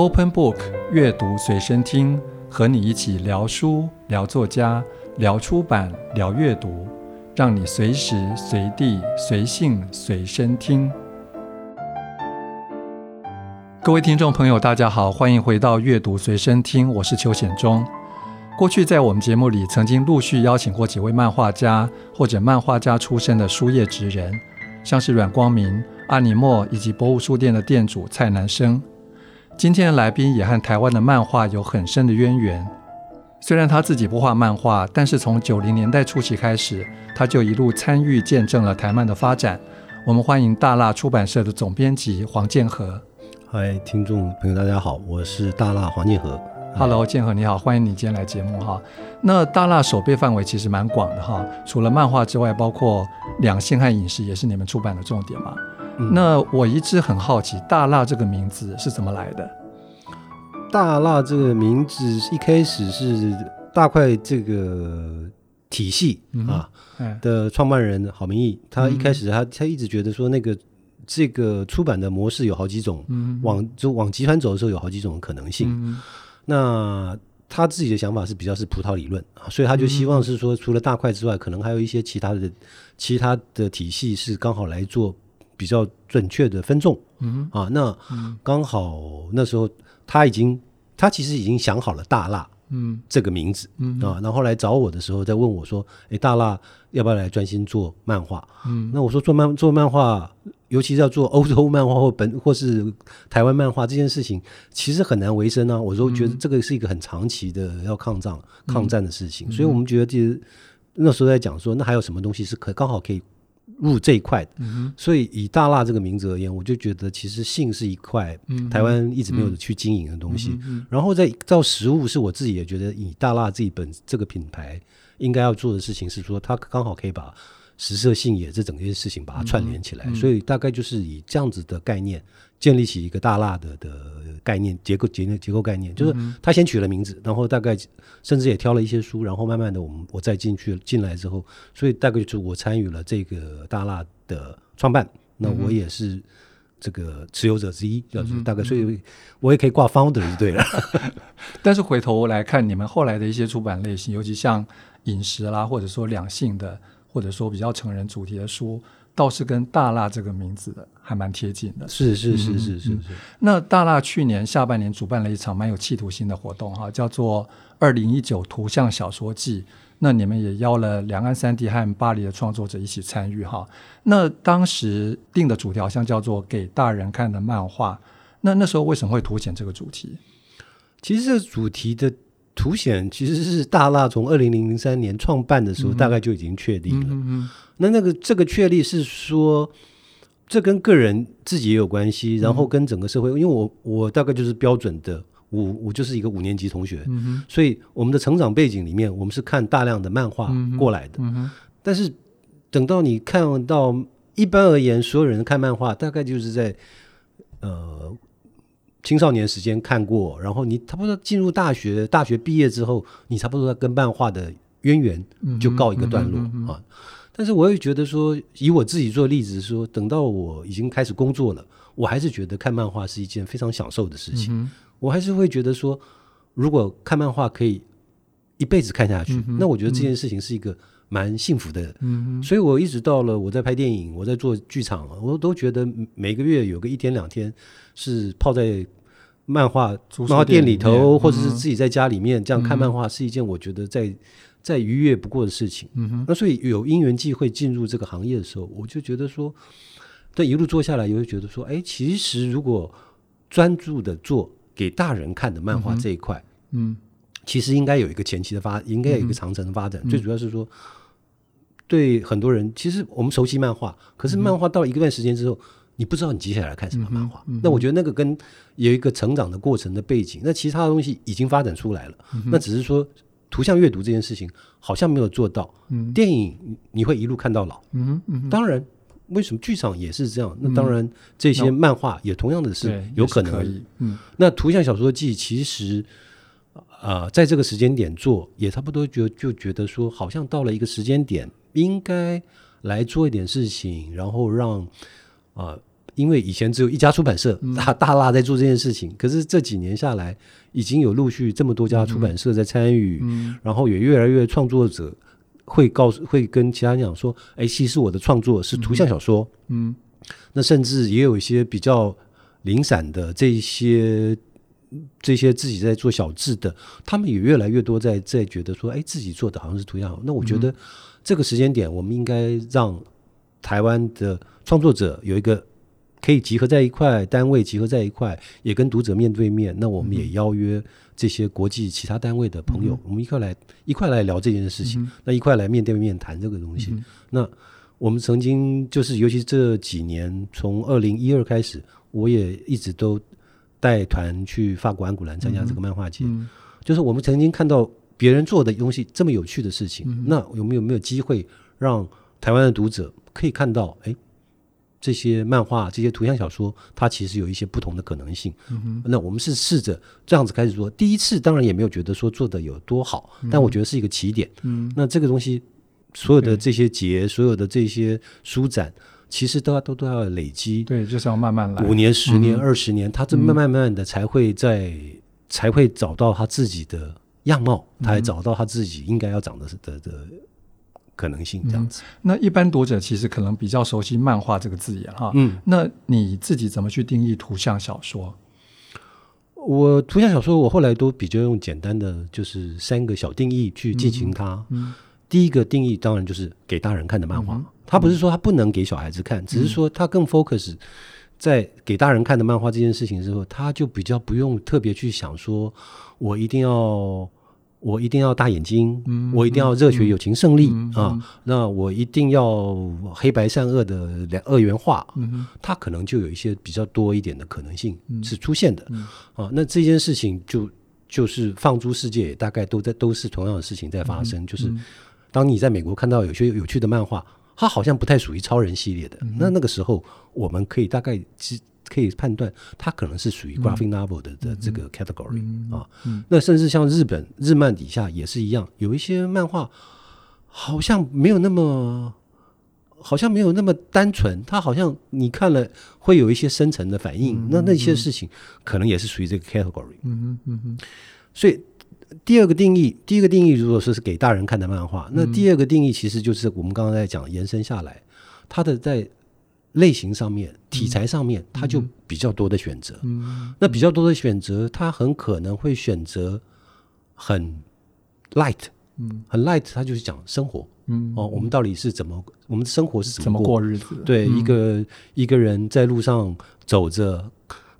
Open Book 阅读随身听，和你一起聊书、聊作家、聊出版、聊阅读，让你随时随地随性随身听。各位听众朋友，大家好，欢迎回到阅读随身听，我是邱显忠。过去在我们节目里，曾经陆续邀请过几位漫画家或者漫画家出身的书业职人，像是阮光明、阿尼莫以及博物书店的店主蔡南生。今天的来宾也和台湾的漫画有很深的渊源。虽然他自己不画漫画，但是从九零年代初期开始，他就一路参与见证了台漫的发展。我们欢迎大蜡出版社的总编辑黄建和。嗨，听众朋友，大家好，我是大蜡黄建和。Hello，建和你好，欢迎你今天来节目哈。那大蜡手背范围其实蛮广的哈，除了漫画之外，包括两性和饮食也是你们出版的重点嘛。那我一直很好奇，大辣这个名字是怎么来的？大辣这个名字一开始是大块这个体系啊的创办人郝明义，他一开始他他一直觉得说那个这个出版的模式有好几种，往就往集团走的时候有好几种可能性。那他自己的想法是比较是葡萄理论啊，所以他就希望是说除了大块之外，可能还有一些其他的其他的体系是刚好来做。比较准确的分众，嗯啊，那刚好那时候他已经，他其实已经想好了大辣，嗯，这个名字，嗯啊，然后来找我的时候，再问我说，哎，大辣要不要来专心做漫画？嗯，那我说做漫做漫画，尤其是要做欧洲漫画或本或是台湾漫画这件事情，其实很难为生啊。我说觉得这个是一个很长期的要抗战抗战的事情，所以我们觉得其实那时候在讲说，那还有什么东西是可刚好可以。入这一块的，所以以大辣这个名字而言，我就觉得其实性是一块台湾一直没有去经营的东西。然后再到食物，是我自己也觉得以大辣这一本这个品牌应该要做的事情是说，它刚好可以把食色性也这整件事情把它串联起来。所以大概就是以这样子的概念。建立起一个大蜡的的概念结构结结构概念，就是他先取了名字，然后大概甚至也挑了一些书，然后慢慢的我们我再进去进来之后，所以大概就是我参与了这个大蜡的创办，那我也是这个持有者之一，就是大概所以我也可以挂 founder 就对了。但是回头来看你们后来的一些出版类型，尤其像饮食啦，或者说两性的，或者说比较成人主题的书。倒是跟大辣这个名字的还蛮贴近的，是是是是是是。那大辣去年下半年主办了一场蛮有企图心的活动哈，叫做“二零一九图像小说季”。那你们也邀了两岸三地和巴黎的创作者一起参与哈。那当时定的主题好像叫做“给大人看的漫画”。那那时候为什么会凸显这个主题？其实这个主题的凸显其实是大蜡从二零零三年创办的时候，大概就已经确定了。嗯嗯那那个这个确立是说，这跟个人自己也有关系，然后跟整个社会，因为我我大概就是标准的五，我就是一个五年级同学，所以我们的成长背景里面，我们是看大量的漫画过来的。但是等到你看到一般而言，所有人看漫画，大概就是在呃青少年时间看过，然后你差不多进入大学，大学毕业之后，你差不多跟漫画的渊源就告一个段落啊。但是我也觉得说，以我自己做例子说，等到我已经开始工作了，我还是觉得看漫画是一件非常享受的事情。嗯、我还是会觉得说，如果看漫画可以一辈子看下去，嗯、那我觉得这件事情是一个蛮幸福的。嗯、所以我一直到了我在拍电影，我在做剧场，我都觉得每个月有个一天两天是泡在漫画漫画店里头，或者是自己在家里面这样看漫画，是一件我觉得在。再愉悦不过的事情，嗯哼，那所以有因缘际会进入这个行业的时候，我就觉得说，但一路做下来，也会觉得说，哎，其实如果专注的做给大人看的漫画这一块，嗯，其实应该有一个前期的发，应该有一个长程的发展。最主要是说，对很多人，其实我们熟悉漫画，可是漫画到一段时间之后，你不知道你接下来要看什么漫画。那我觉得那个跟有一个成长的过程的背景，那其他的东西已经发展出来了，那只是说。图像阅读这件事情好像没有做到。嗯，电影你会一路看到老。嗯嗯。当然，为什么剧场也是这样？那当然，这些漫画也同样的是有可能。嗯。那图像小说季其实，啊，在这个时间点做也差不多，就就觉得说，好像到了一个时间点，应该来做一点事情，然后让啊，因为以前只有一家出版社 大大辣在做这件事情，可是这几年下来，已经有陆续这么多家出版社在参与，然后也越来越创作者会告诉会跟其他人讲说，哎，其实我的创作是图像小说，嗯，那甚至也有一些比较零散的这一些这些自己在做小志的，他们也越来越多在在觉得说，哎，自己做的好像是图像，那我觉得这个时间点，我们应该让台湾的创作者有一个。可以集合在一块，单位集合在一块，也跟读者面对面。那我们也邀约这些国际其他单位的朋友，嗯、我们一块来一块来聊这件事情。嗯、那一块来面对面谈这个东西。嗯、那我们曾经就是，尤其这几年，从二零一二开始，我也一直都带团去法国安古兰参加这个漫画节。就是我们曾经看到别人做的东西这么有趣的事情，嗯、那有没有没有机会让台湾的读者可以看到？哎。这些漫画、这些图像小说，它其实有一些不同的可能性。嗯、那我们是试着这样子开始做，第一次当然也没有觉得说做的有多好，嗯、但我觉得是一个起点。嗯，那这个东西，所有的这些节，对所有的这些书展，其实都要都都要累积。对，就是要慢慢来，五年、十年、二十、嗯、年，他这慢慢慢的才会在，嗯、才会找到他自己的样貌，他还找到他自己应该要长的的的。可能性这样子，嗯，那一般读者其实可能比较熟悉“漫画”这个字眼哈。嗯，那你自己怎么去定义图像小说？我图像小说，我后来都比较用简单的，就是三个小定义去进行它。嗯，嗯，第一个定义当然就是给大人看的漫画，它不是说他不能给小孩子看，只是说他更 focus 在给大人看的漫画这件事情之后，他就比较不用特别去想说，我一定要。我一定要大眼睛，嗯、我一定要热血友情胜利、嗯、啊！那我一定要黑白善恶的两二元化，嗯、它可能就有一些比较多一点的可能性是出现的、嗯、啊。那这件事情就就是放诸世界，大概都在都是同样的事情在发生。嗯、就是当你在美国看到有些有趣的漫画，它好像不太属于超人系列的，嗯、那那个时候我们可以大概可以判断，它可能是属于 graphic novel 的的这个 category、啊。嗯、那甚至像日本日漫底下也是一样，有一些漫画好像没有那么，好像没有那么单纯。它好像你看了会有一些深层的反应。嗯、那那些事情可能也是属于这个 category。嗯嗯嗯。所以第二个定义，第一个定义如果说是给大人看的漫画，那第二个定义其实就是我们刚刚在讲延伸下来，它的在。类型上面、题材上面，它就比较多的选择。嗯，那比较多的选择，它很可能会选择很 light，嗯，很 light，它就是讲生活。嗯，哦，我们到底是怎么，我们的生活是怎么过，过日子？对，嗯、一个一个人在路上走着，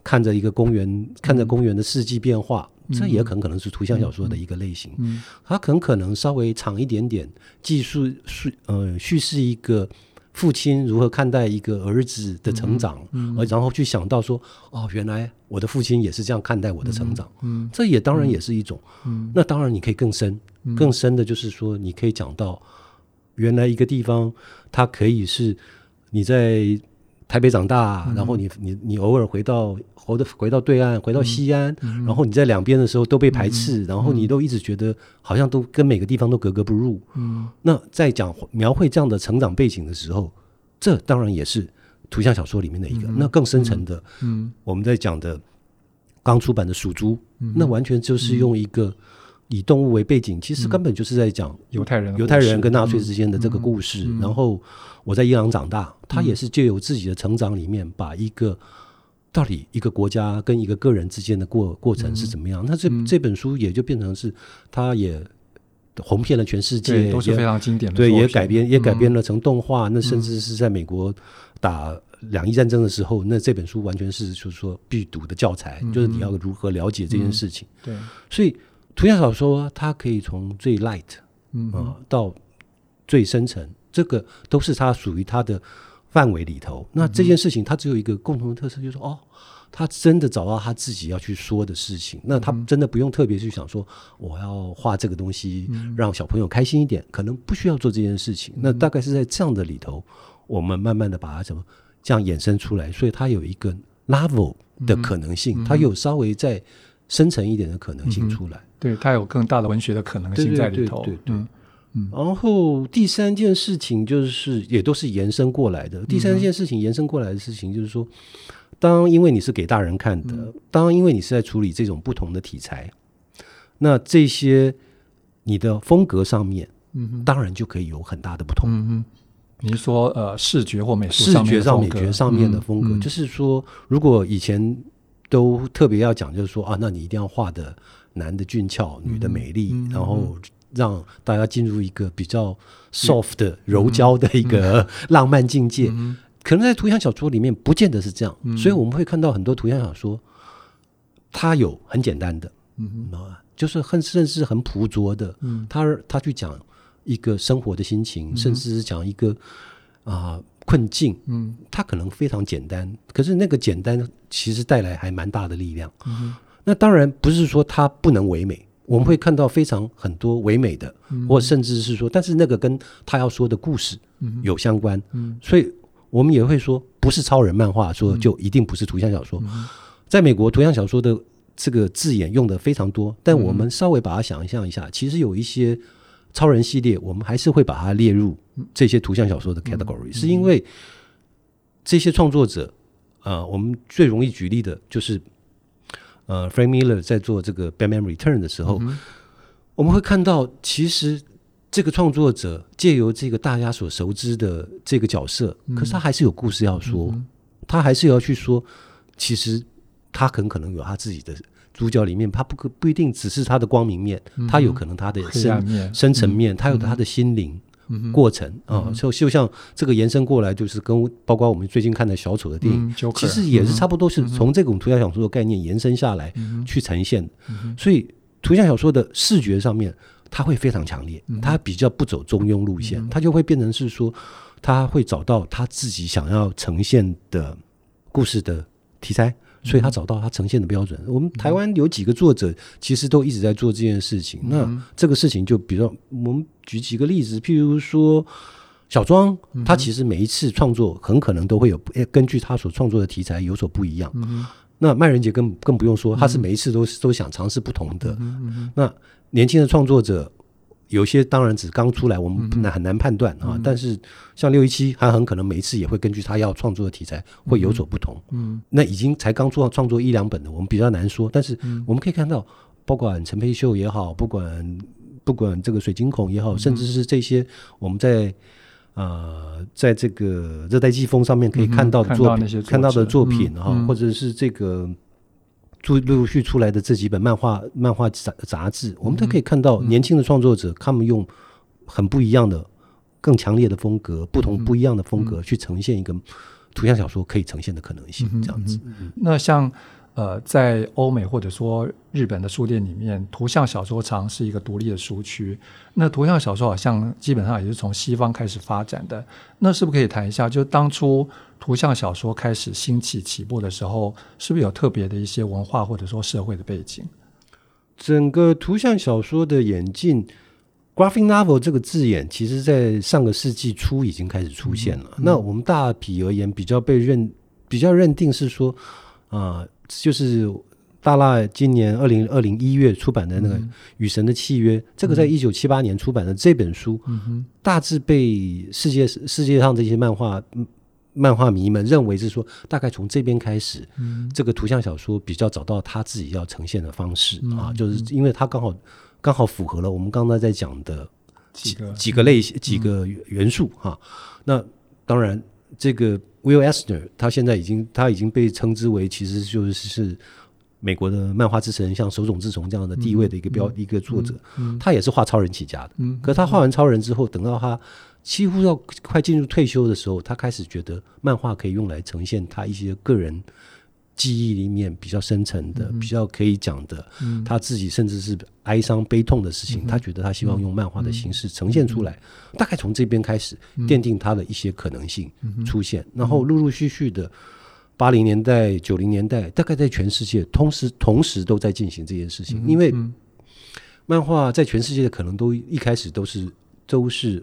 看着一个公园，看着公园的四季变化，嗯、这也很可能是图像小说的一个类型。嗯，它很可能稍微长一点点，记述叙呃叙事一个。父亲如何看待一个儿子的成长，嗯嗯、然后去想到说，哦，原来我的父亲也是这样看待我的成长，这也当然也是一种，嗯，那当然你可以更深，嗯、更深的就是说，你可以讲到，原来一个地方，它可以是你在台北长大，嗯、然后你你你偶尔回到。回到回到对岸，回到西安，嗯、然后你在两边的时候都被排斥，嗯、然后你都一直觉得好像都跟每个地方都格格不入。嗯，那在讲描绘这样的成长背景的时候，这当然也是图像小说里面的一个。嗯、那更深层的，嗯，我们在讲的刚出版的《鼠族》，嗯，那完全就是用一个以动物为背景，其实根本就是在讲犹太人、犹太人跟纳粹之间的这个故事。然后我在伊朗长大，他也是借由自己的成长里面把一个。到底一个国家跟一个个人之间的过过程是怎么样？那这这本书也就变成是，他也红遍了全世界，都是非常经典的。对，也改编也改编了成动画。那甚至是在美国打两伊战争的时候，那这本书完全是就是说必读的教材，就是你要如何了解这件事情。对，所以图像小说它可以从最 light 啊到最深层，这个都是它属于它的。范围里头，那这件事情它只有一个共同的特色，就是说哦，他真的找到他自己要去说的事情。那他真的不用特别去想说，我要画这个东西让小朋友开心一点，可能不需要做这件事情。那大概是在这样的里头，我们慢慢的把它怎么这样衍生出来，所以它有一个 level 的可能性，它有稍微再深层一点的可能性出来。对，它有更大的文学的可能性在里头。对对对。嗯，然后第三件事情就是也都是延伸过来的。第三件事情延伸过来的事情就是说，当因为你是给大人看的，当因为你是在处理这种不同的题材，那这些你的风格上面，嗯，当然就可以有很大的不同。嗯嗯，你说呃，视觉或美术视觉上美学上面的风格，就是说，如果以前都特别要讲，就是说啊，那你一定要画的男的俊俏，女的美丽，然后。让大家进入一个比较 soft 的柔焦的一个 浪漫境界，可能在图像小说里面不见得是这样，所以我们会看到很多图像小说，它有很简单的，啊就是很甚至很朴拙的，他他去讲一个生活的心情，甚至是讲一个啊困境，嗯。它可能非常简单，可是那个简单其实带来还蛮大的力量。那当然不是说它不能唯美。我们会看到非常很多唯美的，或甚至是说，但是那个跟他要说的故事有相关，嗯。所以我们也会说，不是超人漫画说就一定不是图像小说。在美国，图像小说的这个字眼用的非常多，但我们稍微把它想象一下，其实有一些超人系列，我们还是会把它列入这些图像小说的 category，是因为这些创作者，呃，我们最容易举例的就是。呃，Frank Miller 在做这个《Batman Return》的时候，嗯、我们会看到，其实这个创作者借由这个大家所熟知的这个角色，嗯、可是他还是有故事要说，嗯、他还是要去说，其实他很可能有他自己的主角里面，他不可不一定只是他的光明面，嗯、他有可能他的深面。深层面，他有他的心灵。嗯。过程啊，就就像这个延伸过来，就是跟包括我们最近看的小丑的电影，其实也是差不多是从这种图像小说的概念延伸下来去呈现。所以图像小说的视觉上面，它会非常强烈，它比较不走中庸路线，它就会变成是说，它会找到他自己想要呈现的故事的题材。所以他找到他呈现的标准。我们台湾有几个作者，其实都一直在做这件事情。那这个事情就比如说，我们举几个例子，譬如说小庄，他其实每一次创作很可能都会有根据他所创作的题材有所不一样。那麦仁杰更更不用说，他是每一次都都想尝试不同的。那年轻的创作者。有些当然只刚出来，我们很难很难判断啊。但是像六一七，他很可能每一次也会根据他要创作的题材会有所不同。嗯，那已经才刚做创作一两本的，我们比较难说。但是我们可以看到，不管陈佩秀也好，不管不管这个水晶孔也好，甚至是这些我们在呃在这个热带季风上面可以看到的作品，看到的作品哈，或者是这个。陆陆续续出来的这几本漫画漫画杂杂志，我们都可以看到年轻的创作者，他们用很不一样的、更强烈的风格，不同不一样的风格去呈现一个图像小说可以呈现的可能性。这样子。那像。呃，在欧美或者说日本的书店里面，图像小说常是一个独立的书区。那图像小说好像基本上也是从西方开始发展的。那是不是可以谈一下，就当初图像小说开始兴起起步的时候，是不是有特别的一些文化或者说社会的背景？整个图像小说的演进，graphic novel 这个字眼，其实在上个世纪初已经开始出现了。嗯、那我们大体而言，比较被认比较认定是说，啊、呃。就是大辣今年二零二零一月出版的那个《与神的契约》，这个在一九七八年出版的这本书，大致被世界世界上这些漫画漫画迷们认为是说，大概从这边开始，这个图像小说比较找到他自己要呈现的方式啊，就是因为他刚好刚好符合了我们刚才在讲的几个。几个类型几个元素哈。那当然这个。Will Eisner，他现在已经他已经被称之为，其实就是是美国的漫画之神，像手冢治虫这样的地位的一个标、嗯、一个作者。嗯嗯、他也是画超人起家的。嗯、可是他画完超人之后，等到他几乎要快进入退休的时候，他开始觉得漫画可以用来呈现他一些个人。记忆里面比较深层的，比较可以讲的，他自己甚至是哀伤悲痛的事情，他觉得他希望用漫画的形式呈现出来。大概从这边开始奠定他的一些可能性出现，然后陆陆续续的八零年代、九零年代，大概在全世界同时同时都在进行这件事情。因为漫画在全世界的可能都一开始都是都是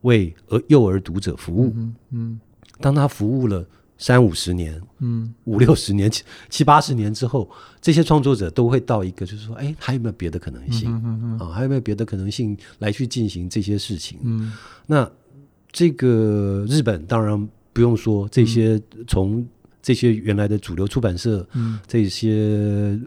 为儿幼儿读者服务。嗯，当他服务了。三五十年，嗯，五六十年、七七八十年之后，这些创作者都会到一个，就是说，哎，还有没有别的可能性？嗯嗯嗯啊，还有没有别的可能性来去进行这些事情？嗯，那这个日本当然不用说，这些从这些原来的主流出版社，嗯，这些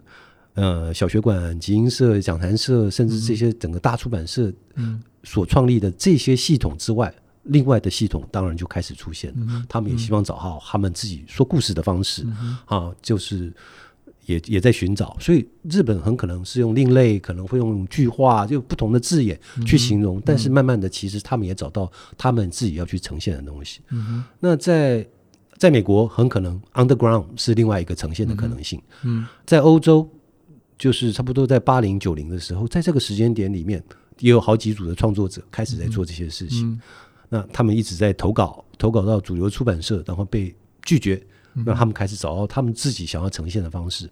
呃小学馆、集英社、讲坛社，甚至这些整个大出版社，嗯，所创立的这些系统之外。另外的系统当然就开始出现，嗯、他们也希望找到他们自己说故事的方式、嗯、啊，就是也也在寻找，所以日本很可能是用另类，可能会用句话，就不同的字眼去形容，嗯、但是慢慢的，其实他们也找到他们自己要去呈现的东西。嗯、那在在美国，很可能 underground 是另外一个呈现的可能性。嗯、在欧洲，就是差不多在八零九零的时候，在这个时间点里面，也有好几组的创作者开始在做这些事情。嗯那他们一直在投稿，投稿到主流出版社，然后被拒绝。那他们开始找到他们自己想要呈现的方式。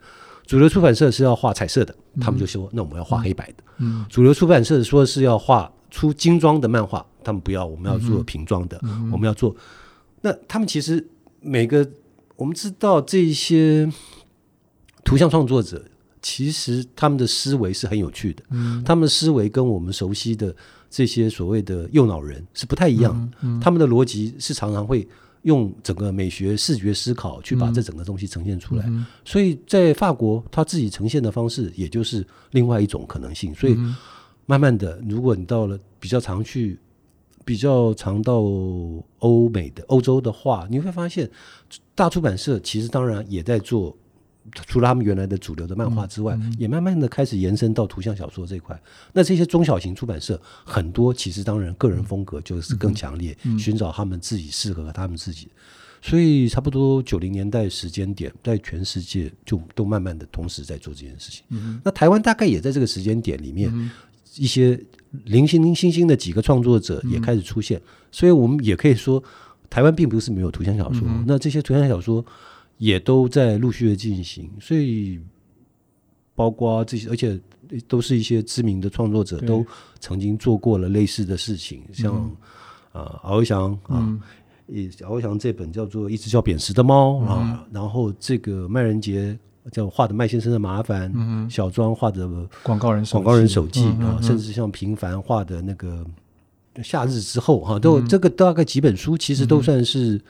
主流出版社是要画彩色的，他们就说：“那我们要画黑白的。”主流出版社说是要画出精装的漫画，他们不要，我们要做平装的，我们要做。那他们其实每个我们知道这些图像创作者，其实他们的思维是很有趣的。他们的思维跟我们熟悉的。这些所谓的右脑人是不太一样，嗯嗯、他们的逻辑是常常会用整个美学视觉思考去把这整个东西呈现出来。嗯、所以在法国，他自己呈现的方式也就是另外一种可能性。所以慢慢的，如果你到了比较常去、比较常到欧美的欧洲的话，你会发现大出版社其实当然也在做。除了他们原来的主流的漫画之外，嗯嗯、也慢慢的开始延伸到图像小说这一块。那这些中小型出版社很多，其实当然个人风格就是更强烈，寻找他们自己适合他们自己。所以差不多九零年代时间点，在全世界就都慢慢的同时在做这件事情。嗯、那台湾大概也在这个时间点里面，嗯、一些零星零星星的几个创作者也开始出现。嗯、所以我们也可以说，台湾并不是没有图像小说。嗯、那这些图像小说。也都在陆续的进行，所以包括这些，而且都是一些知名的创作者，都曾经做过了类似的事情，对像啊，敖幼祥啊，敖幼祥这本叫做《一只叫扁食的猫》啊，嗯、然后这个麦仁杰叫画的麦先生的麻烦，嗯、小庄画的广告人广告人手记啊，甚至像平凡画的那个夏日之后哈，都这个大概几本书，其实都算是。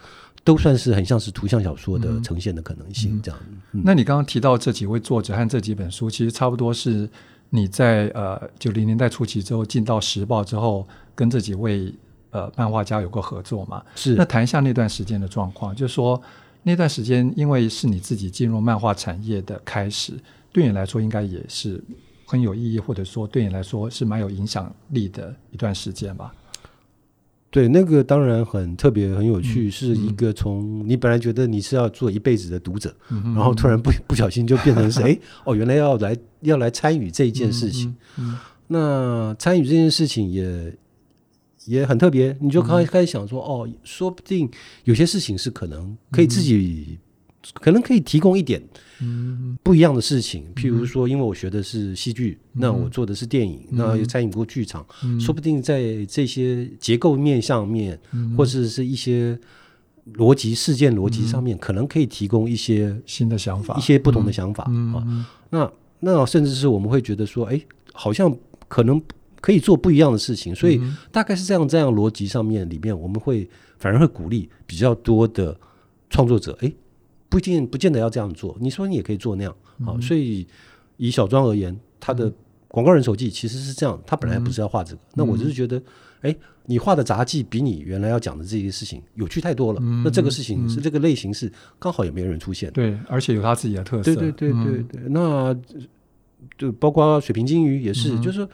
都算是很像是图像小说的呈现的可能性，这样。那你刚刚提到这几位作者和这几本书，其实差不多是你在呃九零年代初期之后进到时报之后，跟这几位呃漫画家有过合作嘛？是。那谈一下那段时间的状况，就是说那段时间，因为是你自己进入漫画产业的开始，对你来说应该也是很有意义，或者说对你来说是蛮有影响力的一段时间吧？对，那个当然很特别，很有趣，嗯、是一个从你本来觉得你是要做一辈子的读者，嗯、然后突然不不小心就变成是 哎哦，原来要来要来参与这一件事情。那参与这件事情也也很特别，你就开开始想说、嗯、哦，说不定有些事情是可能可以自己。可能可以提供一点不一样的事情，嗯、譬如说，因为我学的是戏剧，嗯、那我做的是电影，嗯、那又参与过剧场，嗯、说不定在这些结构面上面，嗯、或者是一些逻辑、事件逻辑上面，嗯、可能可以提供一些新的想法，一些不同的想法、嗯、啊。那那甚至是我们会觉得说，哎，好像可能可以做不一样的事情，所以大概是这样这样逻辑上面里面，我们会反而会鼓励比较多的创作者，哎。不一定不见得要这样做。你说你也可以做那样，好、嗯，所以以小庄而言，他的广告人手记其实是这样，他本来不是要画这个。嗯、那我就是觉得，哎，你画的杂技比你原来要讲的这些事情有趣太多了。嗯、那这个事情是这个类型是刚好也没有人出现，对，而且有他自己的特色。对对对对对。嗯、那就包括水平金鱼也是，嗯、就是说，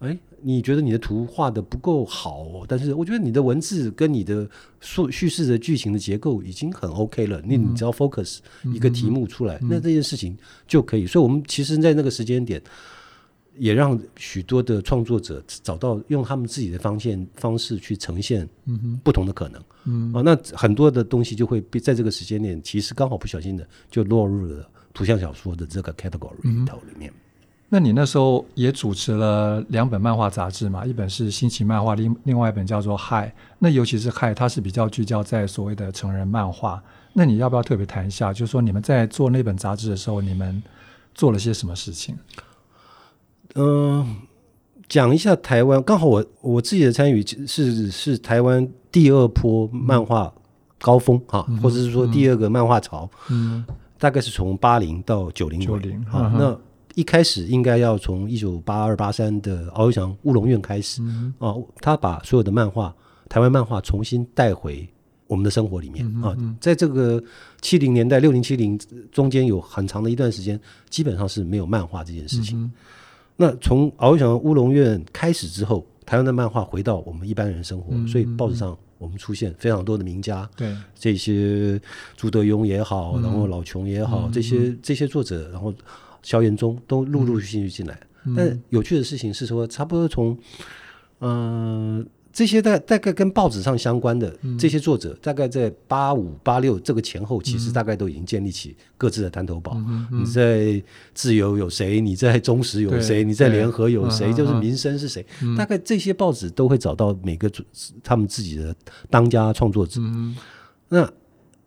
哎。你觉得你的图画的不够好，哦但是我觉得你的文字跟你的叙叙事的剧情的结构已经很 OK 了。那、嗯、你只要 focus 一个题目出来，嗯、那这件事情就可以。所以，我们其实，在那个时间点，也让许多的创作者找到用他们自己的方向方式去呈现不同的可能。嗯，啊，那很多的东西就会被在这个时间点，其实刚好不小心的就落入了图像小说的这个 category 里头里面。那你那时候也主持了两本漫画杂志嘛？一本是《新奇漫画》，另另外一本叫做《嗨》。那尤其是《嗨》，它是比较聚焦在所谓的成人漫画。那你要不要特别谈一下？就是说你们在做那本杂志的时候，你们做了些什么事情？嗯、呃，讲一下台湾。刚好我我自己的参与是是台湾第二波漫画高峰哈、嗯，或者是说第二个漫画潮。嗯，大概是从八零到九零。九零啊，那。一开始应该要从一九八二八三的敖幼祥乌龙院开始、嗯、啊，他把所有的漫画，台湾漫画重新带回我们的生活里面、嗯、啊。在这个七零年代六零七零中间有很长的一段时间，基本上是没有漫画这件事情。嗯、那从敖幼祥乌龙院开始之后，台湾的漫画回到我们一般人生活，嗯、所以报纸上我们出现非常多的名家，对。这些朱德庸也好，然后老琼也好，嗯、这些这些作者，然后。萧炎中都陆陆续续进来、嗯，但有趣的事情是说，差不多从嗯、呃、这些大大概跟报纸上相关的这些作者，嗯、大概在八五八六这个前后，其实大概都已经建立起各自的滩头堡、嗯嗯。你在自由有谁？你在忠实有谁？你在联合有谁？就是民生是谁、嗯？大概这些报纸都会找到每个他们自己的当家创作者。嗯、那。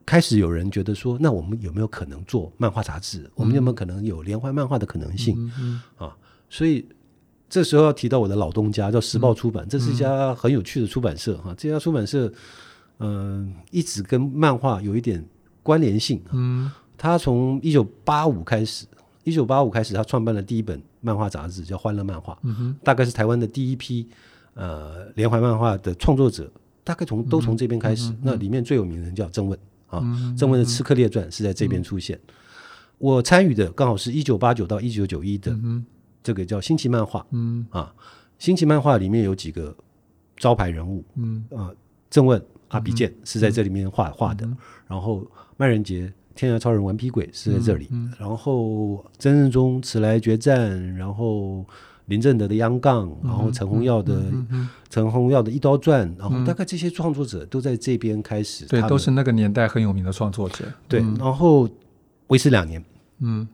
开始有人觉得说，那我们有没有可能做漫画杂志？我们有没有可能有连环漫画的可能性？嗯嗯、啊，所以这时候要提到我的老东家叫时报出版，嗯、这是一家很有趣的出版社哈、啊。这家出版社，嗯、呃，一直跟漫画有一点关联性。啊、嗯，他从一九八五开始，一九八五开始，他创办了第一本漫画杂志，叫《欢乐漫画》。嗯，大概是台湾的第一批呃连环漫画的创作者，大概从都从这边开始、嗯。那里面最有名的人叫郑问。啊，郑问的《刺客列传》是在这边出现。嗯、我参与的刚好是一九八九到一九九一的这个叫新奇漫画。嗯啊，新奇漫画里面有几个招牌人物。嗯啊，郑问、阿比剑是在这里面画画的。然后麦人杰、天涯超人、顽皮鬼是在这里。然后曾任中、此来决战，然后。林正德的《央杠》，然后陈弘耀的陈弘耀的一刀传，然后大概这些创作者都在这边开始，对，都是那个年代很有名的创作者。对，然后维持两年，嗯，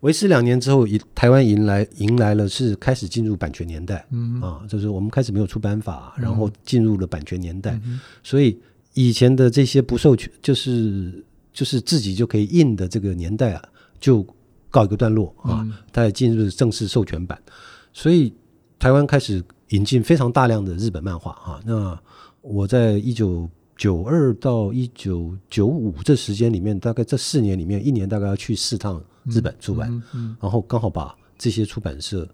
维持两年之后，台湾迎来迎来了是开始进入版权年代，嗯。啊，就是我们开始没有出版法，然后进入了版权年代，所以以前的这些不授权，就是就是自己就可以印的这个年代啊，就告一个段落啊，它也进入正式授权版。所以，台湾开始引进非常大量的日本漫画啊。那我在一九九二到一九九五这时间里面，大概这四年里面，一年大概要去四趟日本出版，然后刚好把这些出版社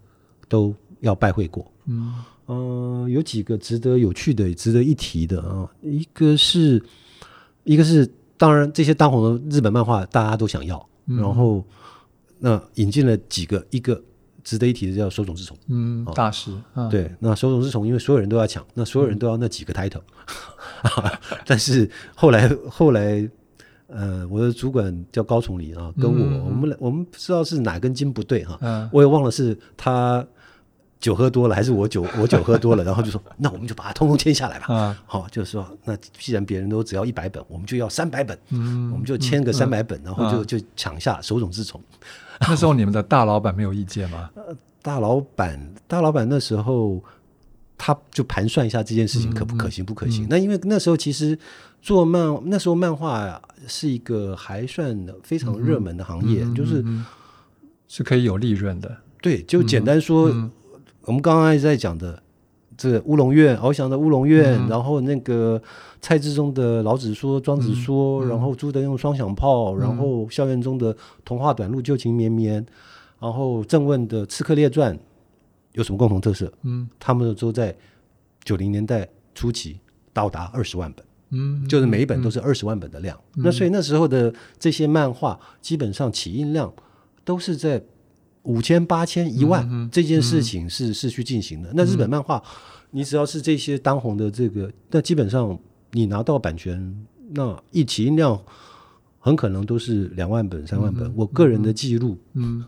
都要拜会过。嗯，呃，有几个值得有趣的、值得一提的啊。一个是，一个是，当然这些当红的日本漫画大家都想要，然后那引进了几个，一个。值得一提的叫手冢治虫，嗯，大师、啊，对，那手冢治虫，因为所有人都要抢，那所有人都要那几个 title，、嗯、但是后来后来，呃，我的主管叫高崇礼啊，跟我，嗯、我们我们不知道是哪根筋不对哈、啊，我也忘了是他酒喝多了还是我酒 我酒喝多了，然后就说那我们就把它通通签下来吧，好、啊，就是说那既然别人都只要一百本，我们就要三百本，嗯，我们就签个三百本、嗯，然后就、啊、就抢下手冢治虫。那时候你们的大老板没有意见吗？呃，大老板，大老板那时候他就盘算一下这件事情可不可行，不可行。嗯嗯、那因为那时候其实做漫，那时候漫画是一个还算非常热门的行业，嗯、就是、嗯、是可以有利润的。对，就简单说，嗯、我们刚刚一直在讲的这个乌龙院，翱翔的乌龙院、嗯，然后那个。蔡志忠的老子说、庄子说，然后朱德用双响炮、嗯，然后校园中的童话短路旧情绵绵，然后郑问的刺客列传有什么共同特色？嗯，他们都在九零年代初期到达二十万本，嗯，就是每一本都是二十万本的量。嗯、那所以那时候的这些漫画基本上起印量都是在五千、八千、一万、嗯，这件事情是、嗯、是去进行的。那日本漫画，你只要是这些当红的这个，那基本上。你拿到版权，那一起印量很可能都是两万本、三万本。嗯、我个人的记录，嗯，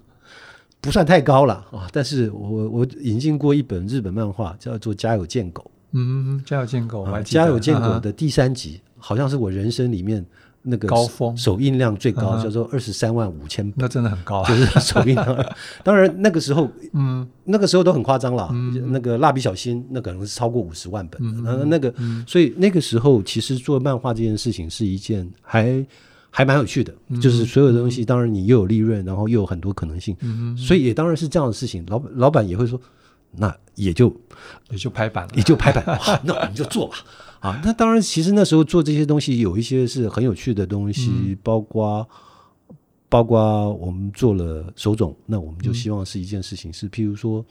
不算太高了啊。但是我我引进过一本日本漫画，叫做《家有贱狗》。嗯，《家有贱狗》啊，《家有贱狗》的第三集、啊，好像是我人生里面那个高峰首印量最高，嗯、叫做二十三万五千本，那真的很高，啊，就是首印量。当然那个时候，嗯，那个时候都很夸张了。嗯、那个蜡笔小新，那可能是超过五十万本。嗯、那那个，嗯、所以那个时候其实做漫画这件事情是一件还还蛮有趣的，嗯、就是所有的东西，当然你又有利润，然后又有很多可能性。嗯、所以也当然是这样的事情，老老板也会说，那也就也就拍板了，也就拍板，哇，那我们就做吧。啊，那当然，其实那时候做这些东西有一些是很有趣的东西，嗯、包括包括我们做了手冢，那我们就希望是一件事情，是譬如说，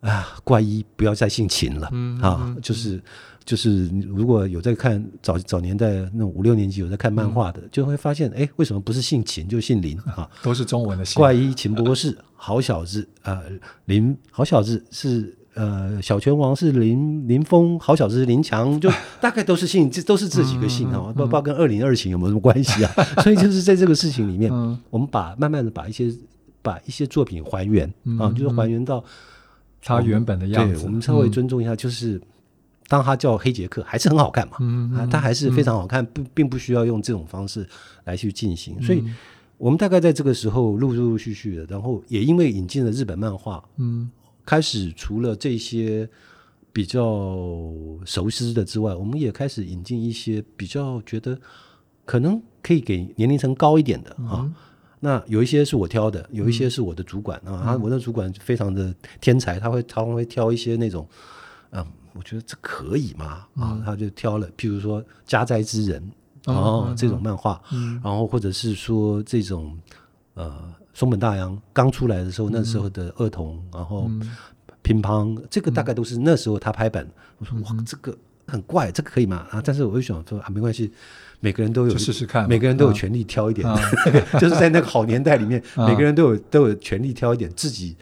啊，怪医不要再姓秦了，嗯、啊，就是就是如果有在看早早年代那种五六年级有在看漫画的，嗯、就会发现，哎，为什么不是姓秦就姓林啊？都是中文的姓。怪医秦博士，好小子啊，林好小子是。呃，小拳王是林林峰，好小子是林强，就 大概都是姓，这都是这几个姓啊，不知道跟二零二型有没有什么关系啊？所以就是在这个事情里面，我们把慢慢的把一些把一些作品还原啊，就是还原到他原本的样子。我们稍微尊重一下，就是当他叫黑杰克，还是很好看嘛，啊，他还是非常好看，不并不需要用这种方式来去进行。所以我们大概在这个时候陆陆续续的，然后也因为引进了日本漫画，嗯。开始除了这些比较熟悉的之外，我们也开始引进一些比较觉得可能可以给年龄层高一点的、嗯、啊。那有一些是我挑的，有一些是我的主管、嗯、啊。我的主管非常的天才，他会他会挑一些那种，嗯，我觉得这可以嘛？啊，嗯、他就挑了，譬如说《家宅之人》哦、这种漫画，嗯、然后或者是说这种呃。松本大洋刚出来的时候，那时候的儿童，嗯、然后乒乓，这个大概都是那时候他拍板。嗯、我说哇，这个很怪，这个可以吗？啊，但是我就想说啊，没关系，每个人都有试试看，每个人都有权利挑一点，啊、就是在那个好年代里面，啊、每个人都有都有权利挑一点自己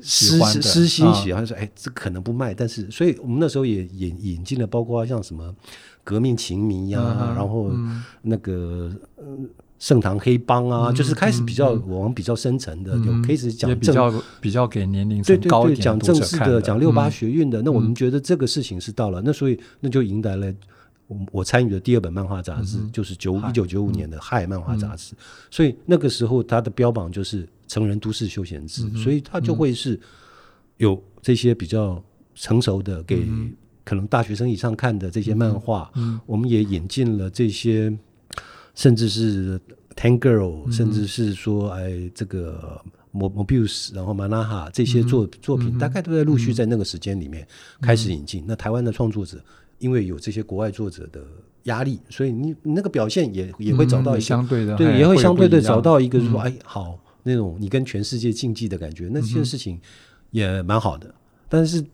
私私心喜欢说，哎，这可能不卖，但是所以我们那时候也引引进了，包括像什么革命情迷呀、然后那个嗯。盛唐黑帮啊，就是开始比较往比较深层的，有开始讲比较比较给年龄层高一点讲正式的，讲六八学运的。那我们觉得这个事情是到了，那所以那就迎来了我我参与的第二本漫画杂志，就是九一九九五年的《嗨漫画杂志》。所以那个时候它的标榜就是成人都市休闲志，所以它就会是有这些比较成熟的给可能大学生以上看的这些漫画。我们也引进了这些。甚至是嗯、甚至是说，哎，这个 Mobius，然后 Manaha 这些作、嗯、作品，大概都在陆续在那个时间里面开始引进。嗯、那台湾的创作者，因为有这些国外作者的压力，所以你，你那个表现也也会找到一个、嗯、相对的，对，也会相对的找到一个说，嗯、哎，好那种你跟全世界竞技的感觉，那这件事情也蛮好的，但是。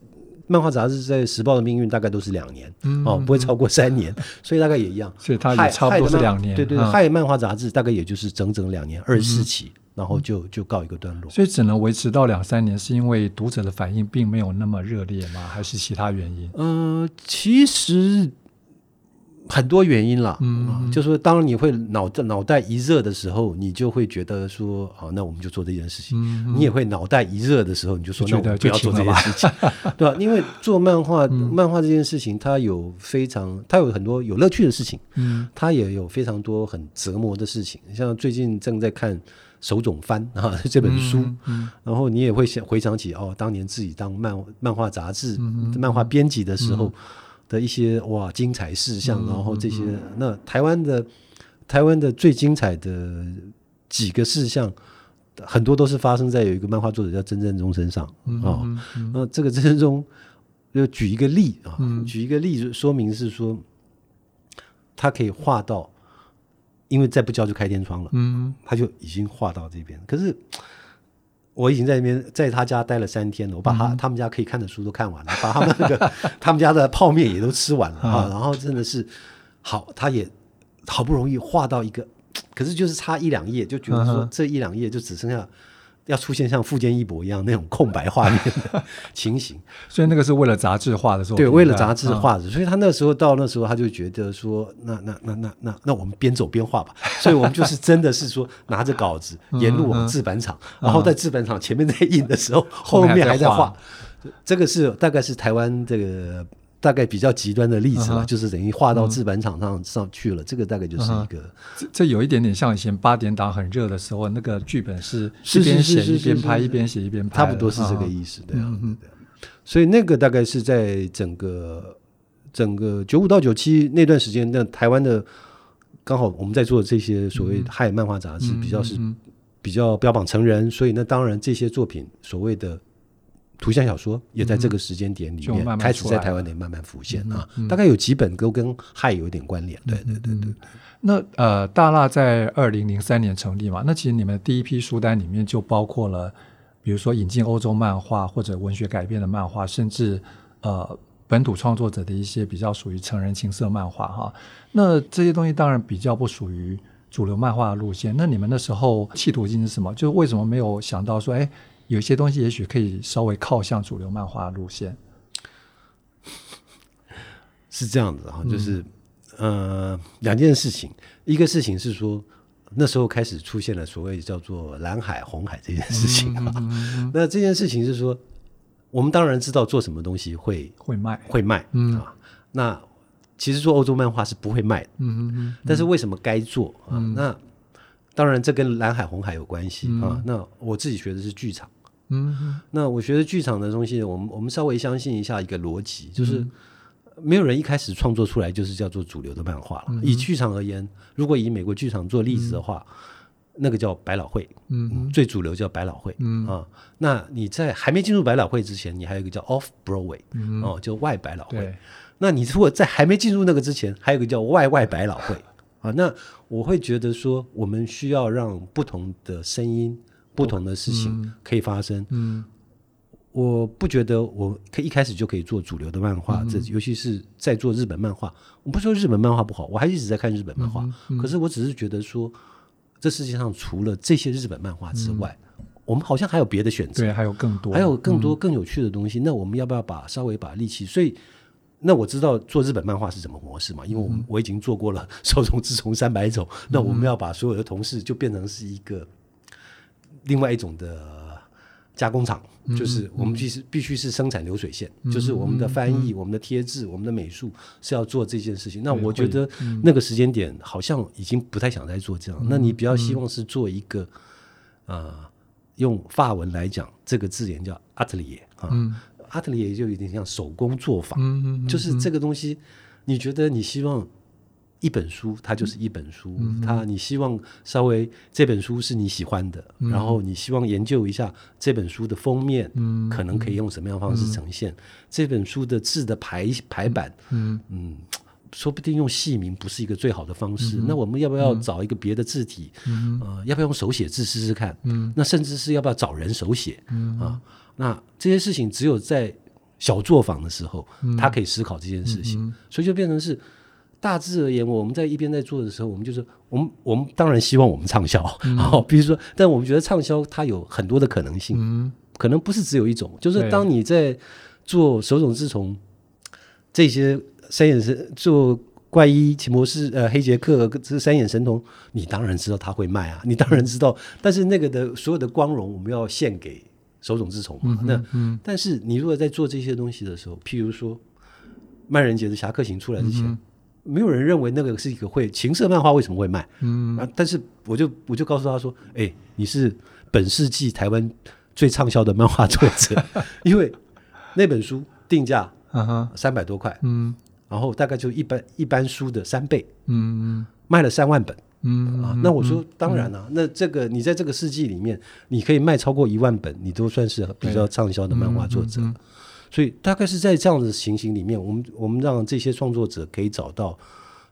漫画杂志在时报的命运大概都是两年，嗯哦，不会超过三年，所以大概也一样。所以它也差不多是两年。对对，对，害漫画杂志大概也就是整整两年，二十四期，然后就就告一个段落。所以只能维持到两三年，是因为读者的反应并没有那么热烈吗？还是其他原因？嗯，其实。很多原因啦，嗯，就是说，当你会脑袋脑袋一热的时候，你就会觉得说，好，那我们就做这件事情。你也会脑袋一热的时候，你就说，那我们不要做这件事情，对吧？因为做漫画，漫画这件事情，它有非常，它有很多有乐趣的事情，嗯，它也有非常多很折磨的事情。像最近正在看手冢番 啊这本书，然后你也会想回想起哦，当年自己当漫漫画杂志漫画编辑的时候。的一些哇精彩事项，然后这些、嗯、那台湾的台湾的最精彩的几个事项，很多都是发生在有一个漫画作者叫曾正中身上啊。嗯嗯嗯、那这个曾正中就举一个例啊，嗯、举一个例子说明是说，他可以画到，因为再不交就开天窗了，嗯，他就已经画到这边，可是。我已经在那边，在他家待了三天了。我把他、嗯、他们家可以看的书都看完了，把他们那个 他们家的泡面也都吃完了啊。然后真的是好，他也好不容易画到一个，可是就是差一两页，就觉得说这一两页就只剩下。要出现像富坚义博一样那种空白画面的 情形，所以那个是为了杂志画的时候，对，为了杂志画的，所以他那时候到那时候他就觉得说，那那那那那那我们边走边画吧，所以我们就是真的是说拿着稿子 沿路往制版厂，然后在制版厂前面在印的时候，后面还在画，这个是大概是台湾这个大概比较极端的例子了，嗯、就是等于画到制版厂上上去了，嗯、这个大概就是一个，嗯、这这有一点点像以前八点档很热的时候，那个剧本是一边写一边拍，一边写一边拍，差不多是这个意思，对啊，所以那个大概是在整个整个九五到九七那段时间，那台湾的刚好我们在做的这些所谓嗨漫画杂志，比较是比较标榜成人，所以那当然这些作品所谓的。图像小说也在这个时间点里面开始在台湾里慢慢浮现啊，大概有几本都跟嗨有一点关联。对对对对。那呃，大蜡在二零零三年成立嘛，那其实你们第一批书单里面就包括了，比如说引进欧洲漫画或者文学改编的漫画，甚至呃本土创作者的一些比较属于成人情色漫画哈。那这些东西当然比较不属于主流漫画的路线。那你们那时候企图心是什么？就为什么没有想到说，哎？有些东西也许可以稍微靠向主流漫画路线，是这样子哈，就是、嗯、呃两件事情，一个事情是说那时候开始出现了所谓叫做蓝海红海这件事情啊，嗯嗯嗯、那这件事情是说我们当然知道做什么东西会会卖。会卖啊，嗯、那其实做欧洲漫画是不会卖的，嗯嗯嗯、但是为什么该做啊？嗯、那当然这跟蓝海红海有关系、嗯、啊。那我自己学的是剧场。嗯，那我学的剧场的东西，我们我们稍微相信一下一个逻辑，就是没有人一开始创作出来就是叫做主流的漫画了。嗯、以剧场而言，如果以美国剧场做例子的话，嗯、那个叫百老汇，嗯，最主流叫百老汇，嗯啊。那你在还没进入百老汇之前，你还有一个叫 Off Broadway，嗯，哦，就外百老汇。那你如果在还没进入那个之前，还有一个叫外外百老汇，啊，那我会觉得说，我们需要让不同的声音。不同的事情可以发生。嗯，嗯，我不觉得我可以一开始就可以做主流的漫画，这、嗯、尤其是在做日本漫画。我不说日本漫画不好，我还一直在看日本漫画。可是我只是觉得说，这世界上除了这些日本漫画之外，嗯、我们好像还有别的选择。对，还有更多，还有更多更有趣的东西。嗯、那我们要不要把稍微把力气？所以，那我知道做日本漫画是什么模式嘛？因为我我已经做过了手冢治虫三百种。嗯、那我们要把所有的同事就变成是一个。另外一种的加工厂，就是我们必须必须是生产流水线，嗯、就是我们的翻译、嗯、我们的贴字、我们的美术是要做这件事情。嗯、那我觉得那个时间点好像已经不太想再做这样。嗯、那你比较希望是做一个啊、呃，用法文来讲，这个字眼叫 atelier 啊、嗯、atelier 就有点像手工作坊，嗯嗯嗯、就是这个东西，你觉得你希望。一本书，它就是一本书。嗯、它你希望稍微这本书是你喜欢的，嗯、然后你希望研究一下这本书的封面，嗯、可能可以用什么样的方式呈现、嗯、这本书的字的排排版。嗯，嗯，说不定用戏名不是一个最好的方式。嗯、那我们要不要找一个别的字体？嗯、呃，要不要用手写字试试看？嗯，那甚至是要不要找人手写？嗯啊，那这些事情只有在小作坊的时候，嗯、他可以思考这件事情，嗯、所以就变成是。大致而言，我们在一边在做的时候，我们就是我们我们当然希望我们畅销，好、嗯，比如说，但我们觉得畅销它有很多的可能性，嗯、可能不是只有一种。就是当你在做手冢治虫这些三眼神做怪医奇摩士呃黑杰克这三眼神童，你当然知道他会卖啊，你当然知道。但是那个的所有的光荣，我们要献给手冢治虫嘛。嗯、那、嗯、但是你如果在做这些东西的时候，譬如说万人杰的侠客行出来之前。嗯没有人认为那个是一个会情色漫画为什么会卖？嗯啊，但是我就我就告诉他说，哎，你是本世纪台湾最畅销的漫画作者，因为那本书定价三百多块，嗯，然后大概就一般一般书的三倍，嗯，卖了三万本，嗯啊，那我说当然了，啊，那这个你在这个世纪里面，你可以卖超过一万本，你都算是比较畅销的漫画作者。所以大概是在这样的情形里面，我们我们让这些创作者可以找到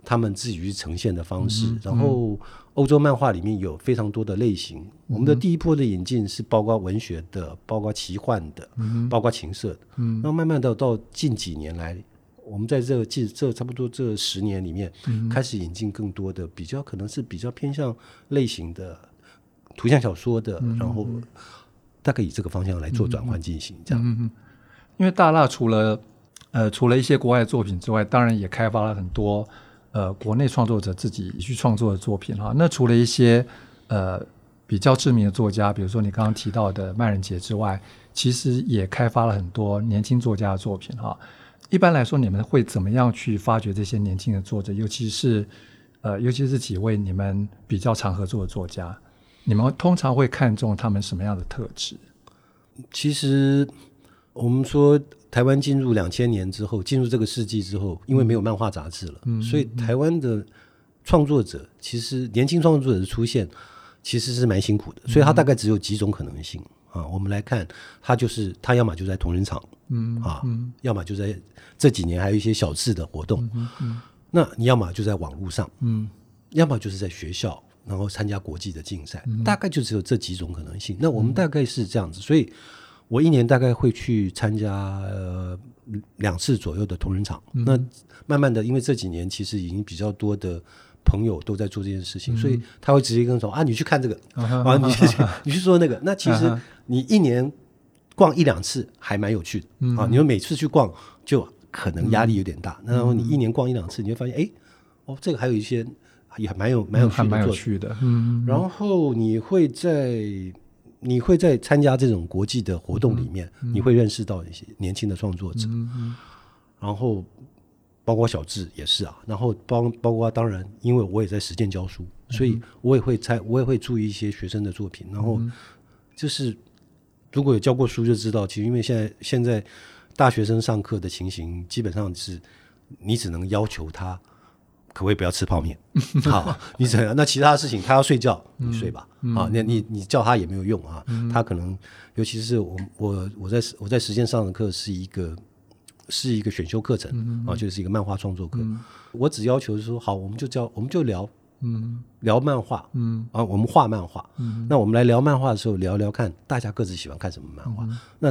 他们自己去呈现的方式。嗯、然后欧洲漫画里面有非常多的类型。嗯、我们的第一波的引进是包括文学的，包括奇幻的，嗯、包括情色的。嗯，那慢慢的到近几年来，我们在这这差不多这十年里面，嗯、开始引进更多的比较可能是比较偏向类型的图像小说的，嗯、然后大概以这个方向来做转换进行这样。因为大蜡除了呃除了一些国外的作品之外，当然也开发了很多呃国内创作者自己去创作的作品哈。那除了一些呃比较知名的作家，比如说你刚刚提到的麦人杰之外，其实也开发了很多年轻作家的作品哈。一般来说，你们会怎么样去发掘这些年轻的作者？尤其是呃，尤其是几位你们比较常合作的作家，你们通常会看重他们什么样的特质？其实我们说，台湾进入两千年之后，进入这个世纪之后，因为没有漫画杂志了，嗯、所以台湾的创作者其实年轻创作者的出现其实是蛮辛苦的，所以他大概只有几种可能性。啊，我们来看，他就是他，要么就在同仁场，嗯啊，嗯要么就在这几年还有一些小志的活动，嗯嗯，那你要么就在网络上，嗯，要么就是在学校，然后参加国际的竞赛，嗯、大概就只有这几种可能性。那我们大概是这样子，所以我一年大概会去参加呃两次左右的同仁场。嗯、那慢慢的，因为这几年其实已经比较多的。朋友都在做这件事情，嗯、所以他会直接跟我说啊，你去看这个，啊，啊你去 你去说那个。那其实你一年逛一两次还蛮有趣的，嗯、啊。你说每次去逛就可能压力有点大，嗯、然后你一年逛一两次，你会发现，哎，哦，这个还有一些也蛮有蛮有趣的，蛮有趣的。嗯。然后你会在你会在参加这种国际的活动里面，嗯、你会认识到一些年轻的创作者，嗯、然后。包括小智也是啊，然后包包括当然，因为我也在实践教书，所以我也会猜，我也会注意一些学生的作品。然后就是如果有教过书就知道，其实因为现在现在大学生上课的情形，基本上是你只能要求他可不可以不要吃泡面，好，你怎样？那其他的事情他要睡觉，你睡吧。啊，那你你叫他也没有用啊，他可能尤其是我我我在我在实践上的课是一个。是一个选修课程、嗯、啊，就是一个漫画创作课。嗯、我只要求是说，好，我们就教，我们就聊，嗯，聊漫画，嗯，啊，我们画漫画。嗯，那我们来聊漫画的时候，聊聊看大家各自喜欢看什么漫画。嗯、那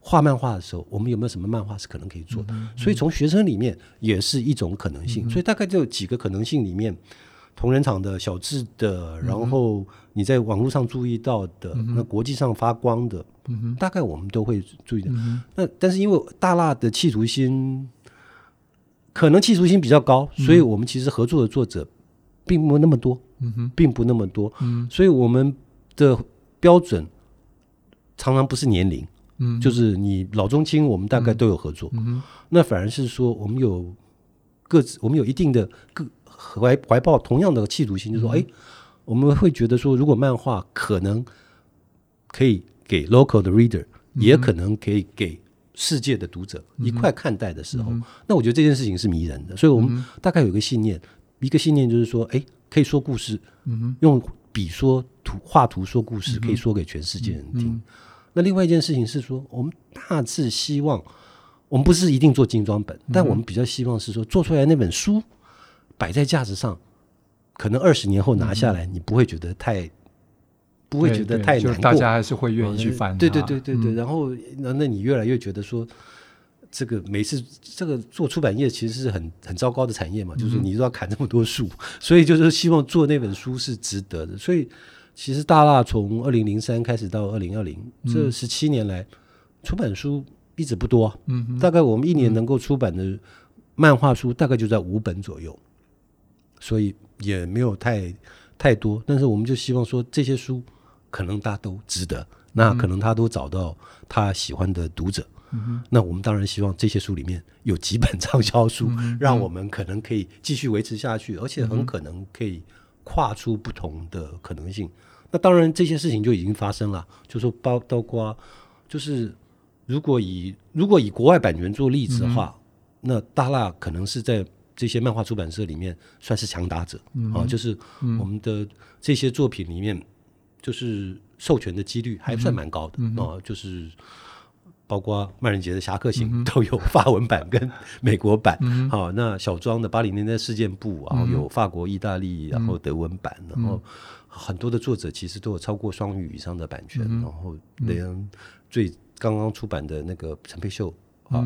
画漫画的时候，我们有没有什么漫画是可能可以做的？嗯、所以从学生里面也是一种可能性。嗯、所以大概就有几个可能性里面。同仁场的小智的，然后你在网络上注意到的，嗯、那国际上发光的，嗯、大概我们都会注意的。嗯、那但是因为大辣的企图心，可能企图心比较高，所以我们其实合作的作者并不那么多，嗯、并不那么多。嗯、所以我们的标准常常不是年龄，嗯、就是你老中青，我们大概都有合作。嗯、那反而是说，我们有各自，我们有一定的各。怀怀抱同样的企图心，就是说，哎、我们会觉得说，如果漫画可能可以给 local 的 reader，、嗯、也可能可以给世界的读者一块看待的时候，嗯、那我觉得这件事情是迷人的。所以，我们大概有一个信念，嗯、一个信念就是说，哎、欸，可以说故事，嗯、用笔说图，画图说故事，可以说给全世界人听。那另外一件事情是说，我们大致希望，我们不是一定做精装本，嗯、但我们比较希望是说，做出来那本书。摆在架子上，可能二十年后拿下来，你不会觉得太，嗯、不会觉得太难过。大家还是会愿意去翻。对对对对对。嗯、然后，那那你越来越觉得说，这个每次这个做出版业其实是很很糟糕的产业嘛，嗯、就是你都要砍这么多树，所以就是希望做那本书是值得的。所以，其实大辣从二零零三开始到二零二零这十七年来，出版书一直不多。嗯，大概我们一年能够出版的漫画书大概就在五本左右。所以也没有太太多，但是我们就希望说，这些书可能大家都值得，那可能他都找到他喜欢的读者。嗯、那我们当然希望这些书里面有几本畅销书，嗯、让我们可能可以继续维持下去，而且很可能可以跨出不同的可能性。那当然这些事情就已经发生了，就说包包括就是如果以如果以国外版权做例子的话，嗯、那大辣可能是在。这些漫画出版社里面算是强打者、嗯、啊，就是我们的这些作品里面，就是授权的几率还算蛮高的、嗯、啊，就是包括万人杰的《侠客行》都有法文版跟美国版，好、那小庄的八零年代事件簿，然后有法国、意大利，然后德文版，然后很多的作者其实都有超过双语以上的版权，嗯、然后连最刚刚出版的那个陈佩秀啊，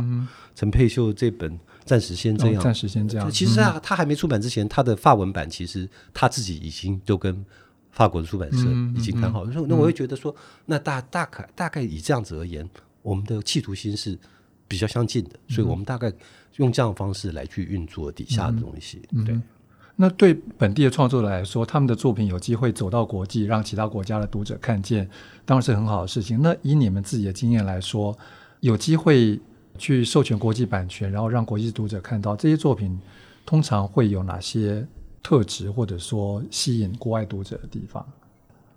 陈、嗯、佩秀这本。暂时先这样，暂时先这样。其实啊，他还没出版之前，他的法文版其实他自己已经都跟法国的出版社已经谈好了。那我会觉得说，那大大概大概以这样子而言，我们的企图心是比较相近的，所以我们大概用这样的方式来去运作底下的东西。对。那对本地的创作者来说，他们的作品有机会走到国际，让其他国家的读者看见，当然是很好的事情。那以你们自己的经验来说，有机会。去授权国际版权，然后让国际读者看到这些作品，通常会有哪些特质，或者说吸引国外读者的地方？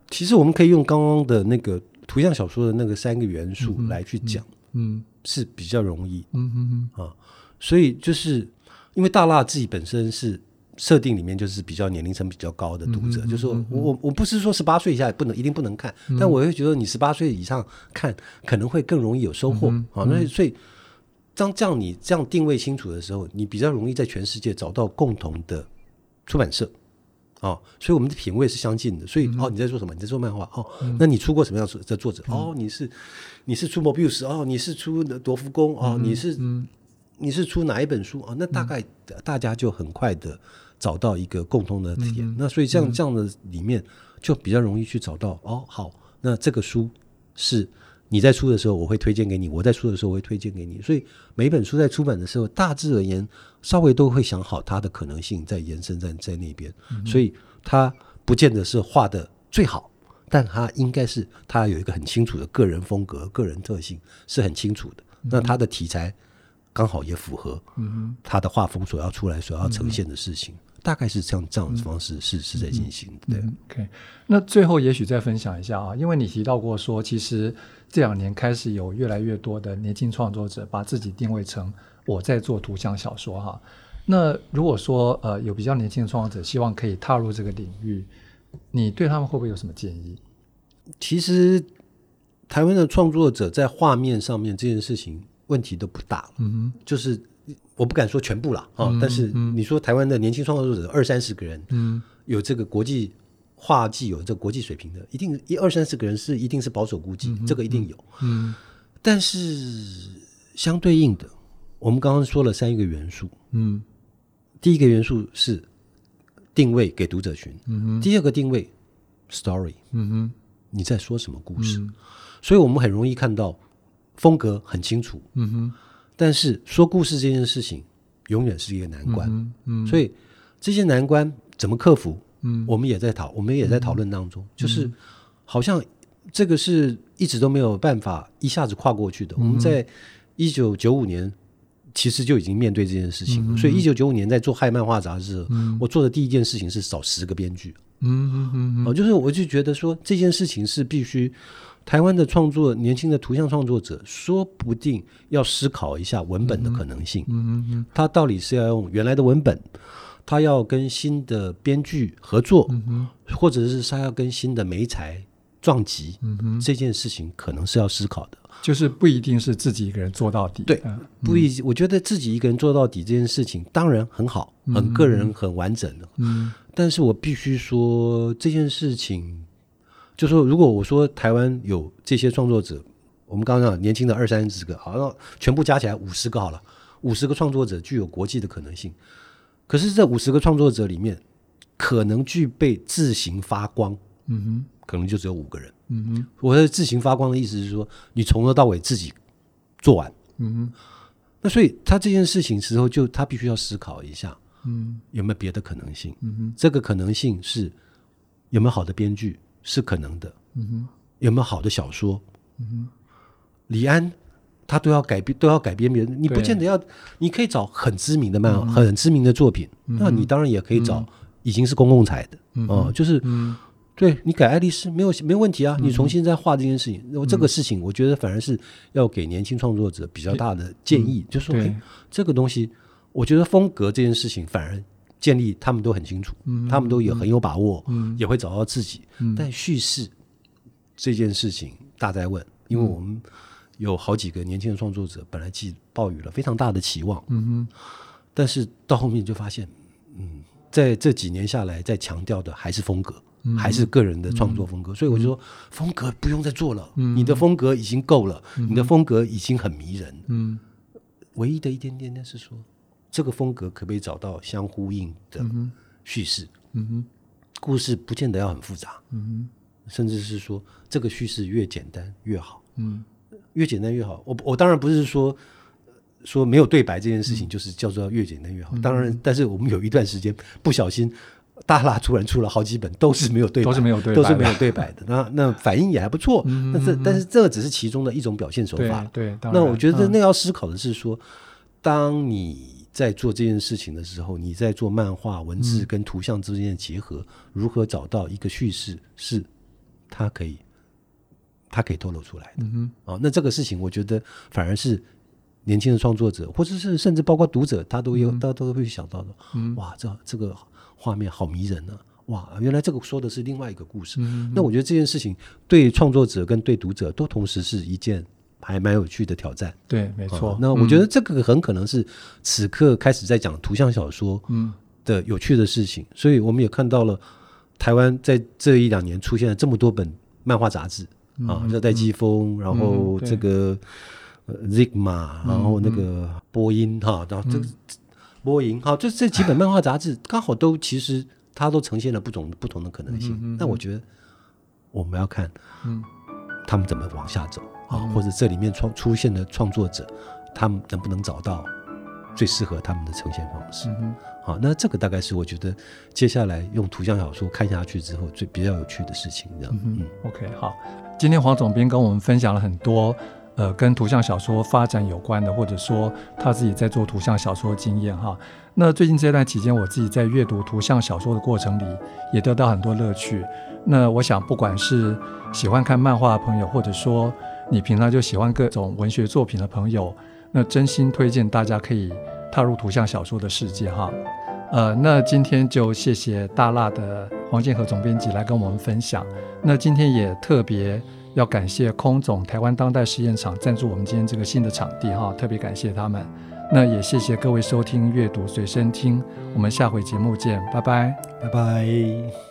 其实我们可以用刚刚的那个图像小说的那个三个元素来去讲，嗯，是比较容易，嗯嗯嗯啊，所以就是因为大辣自己本身是。设定里面就是比较年龄层比较高的读者，嗯、就是说我我不是说十八岁以下不能一定不能看，嗯、但我会觉得你十八岁以上看可能会更容易有收获啊。那、嗯、所以当这样你这样定位清楚的时候，你比较容易在全世界找到共同的出版社啊。所以我们的品味是相近的。所以、嗯、哦，你在做什么？你在做漫画哦？嗯、那你出过什么样的作者？嗯、哦，你是你是出莫比乌斯哦，你是出罗浮宫哦，你是、嗯、你是出哪一本书啊、哦？那大概大家就很快的。找到一个共同的点，嗯、那所以这样这样的里面就比较容易去找到哦。好，那这个书是你在出的时候，我会推荐给你；我在出的时候，我会推荐给你。所以每本书在出版的时候，大致而言，稍微都会想好它的可能性在延伸在在那边。嗯、所以它不见得是画的最好，但它应该是它有一个很清楚的个人风格、个人特性是很清楚的。嗯、那它的题材刚好也符合，它的画风所要出来所要呈现的事情。嗯大概是这样这样的方式是、嗯、是在进行的，对。OK，那最后也许再分享一下啊，因为你提到过说，其实这两年开始有越来越多的年轻创作者把自己定位成我在做图像小说哈。那如果说呃有比较年轻的创作者希望可以踏入这个领域，你对他们会不会有什么建议？其实台湾的创作者在画面上面这件事情问题都不大，嗯哼，就是。我不敢说全部了啊，嗯、但是你说台湾的年轻创作者二三十个人，嗯，有这个国际画技有这个国际水平的，一定一二三十个人是一定是保守估计，嗯、这个一定有，嗯，但是相对应的，我们刚刚说了三个元素，嗯，第一个元素是定位给读者群，嗯哼，第二个定位 story，嗯哼，你在说什么故事？嗯、所以我们很容易看到风格很清楚，嗯哼。但是说故事这件事情永远是一个难关，嗯嗯、所以这些难关怎么克服？嗯、我们也在讨，我们也在讨论当中。嗯、就是好像这个是一直都没有办法一下子跨过去的。嗯、我们在一九九五年其实就已经面对这件事情所以一九九五年在做《嗨漫画杂志》我做的第一件事情是找十个编剧。嗯嗯嗯，哦，就是我就觉得说这件事情是必须。台湾的创作，年轻的图像创作者，说不定要思考一下文本的可能性。嗯嗯嗯，他到底是要用原来的文本，他要跟新的编剧合作，嗯哼，或者是他要跟新的媒材撞击。嗯哼，这件事情可能是要思考的，就是不一定是自己一个人做到底。对，不一，我觉得自己一个人做到底这件事情当然很好，很个人，很完整的。嗯，但是我必须说这件事情。就说，如果我说台湾有这些创作者，我们刚刚讲年轻的二三十个，好，那全部加起来五十个好了，五十个创作者具有国际的可能性。可是这五十个创作者里面，可能具备自行发光，嗯哼，可能就只有五个人，嗯哼。我的自行发光的意思是说，你从头到尾自己做完，嗯哼。那所以他这件事情时候，就他必须要思考一下，嗯，有没有别的可能性？嗯哼，这个可能性是有没有好的编剧？是可能的，嗯哼，有没有好的小说？嗯哼，李安他都要改编，都要改编别人，你不见得要，你可以找很知名的漫画，嗯、很知名的作品，嗯、那你当然也可以找已经是公共财的，嗯就是，嗯、对你改爱丽丝没有没有问题啊，你重新再画这件事情，那这个事情我觉得反而是要给年轻创作者比较大的建议，嗯、就是说，哎，这个东西，我觉得风格这件事情反而。建立他们都很清楚，嗯、他们都也很有把握，嗯、也会找到自己。嗯、但叙事这件事情大在问，因为我们有好几个年轻的创作者，本来寄抱有了非常大的期望，但是到后面就发现，嗯，在这几年下来，在强调的还是风格，嗯、还是个人的创作风格。嗯、所以我就说，风格不用再做了，嗯、你的风格已经够了，嗯、你的风格已经很迷人。嗯、唯一的一点点呢是说。这个风格可不可以找到相呼应的叙事？嗯哼，故事不见得要很复杂，嗯哼，甚至是说这个叙事越简单越好，嗯，越简单越好。我我当然不是说说没有对白这件事情就是叫做越简单越好，当然，但是我们有一段时间不小心大辣突然出了好几本，都是没有对白，都是没有对白，都是没有对白的。那那反应也还不错，嗯、但是但是这个只是其中的一种表现手法。对，对那我觉得那要思考的是说，嗯、当你在做这件事情的时候，你在做漫画文字跟图像之间的结合，嗯、如何找到一个叙事是它可以它可以透露出来的。嗯哼，啊，那这个事情我觉得反而是年轻的创作者，或者是甚至包括读者，他都有，他、嗯、都会想到的。嗯，哇，这这个。画面好迷人呢、啊！哇，原来这个说的是另外一个故事。那我觉得这件事情对创作者跟对读者都同时是一件还蛮有趣的挑战。对，没错。啊、那我觉得这个很可能是此刻开始在讲图像小说的有趣的事情。嗯、所以我们也看到了台湾在这一两年出现了这么多本漫画杂志、嗯、啊，热带季风，然后这个、Zigma，然后那个波音哈，然后这个。嗯波音，哈，这这几本漫画杂志 刚好都其实它都呈现了不同不同的可能性。那、嗯、我觉得我们要看，嗯，他们怎么往下走啊，嗯、或者这里面创出现的创作者，他们能不能找到最适合他们的呈现方式？嗯、好，那这个大概是我觉得接下来用图像小说看下去之后最比较有趣的事情。这样，嗯，嗯，OK，好，今天黄总编跟我们分享了很多。呃，跟图像小说发展有关的，或者说他自己在做图像小说的经验哈。那最近这段期间，我自己在阅读图像小说的过程里，也得到很多乐趣。那我想，不管是喜欢看漫画的朋友，或者说你平常就喜欢各种文学作品的朋友，那真心推荐大家可以踏入图像小说的世界哈。呃，那今天就谢谢大辣的黄建和总编辑来跟我们分享。那今天也特别。要感谢空总台湾当代实验场赞助我们今天这个新的场地哈，特别感谢他们。那也谢谢各位收听阅读随身听，我们下回节目见，拜拜，拜拜。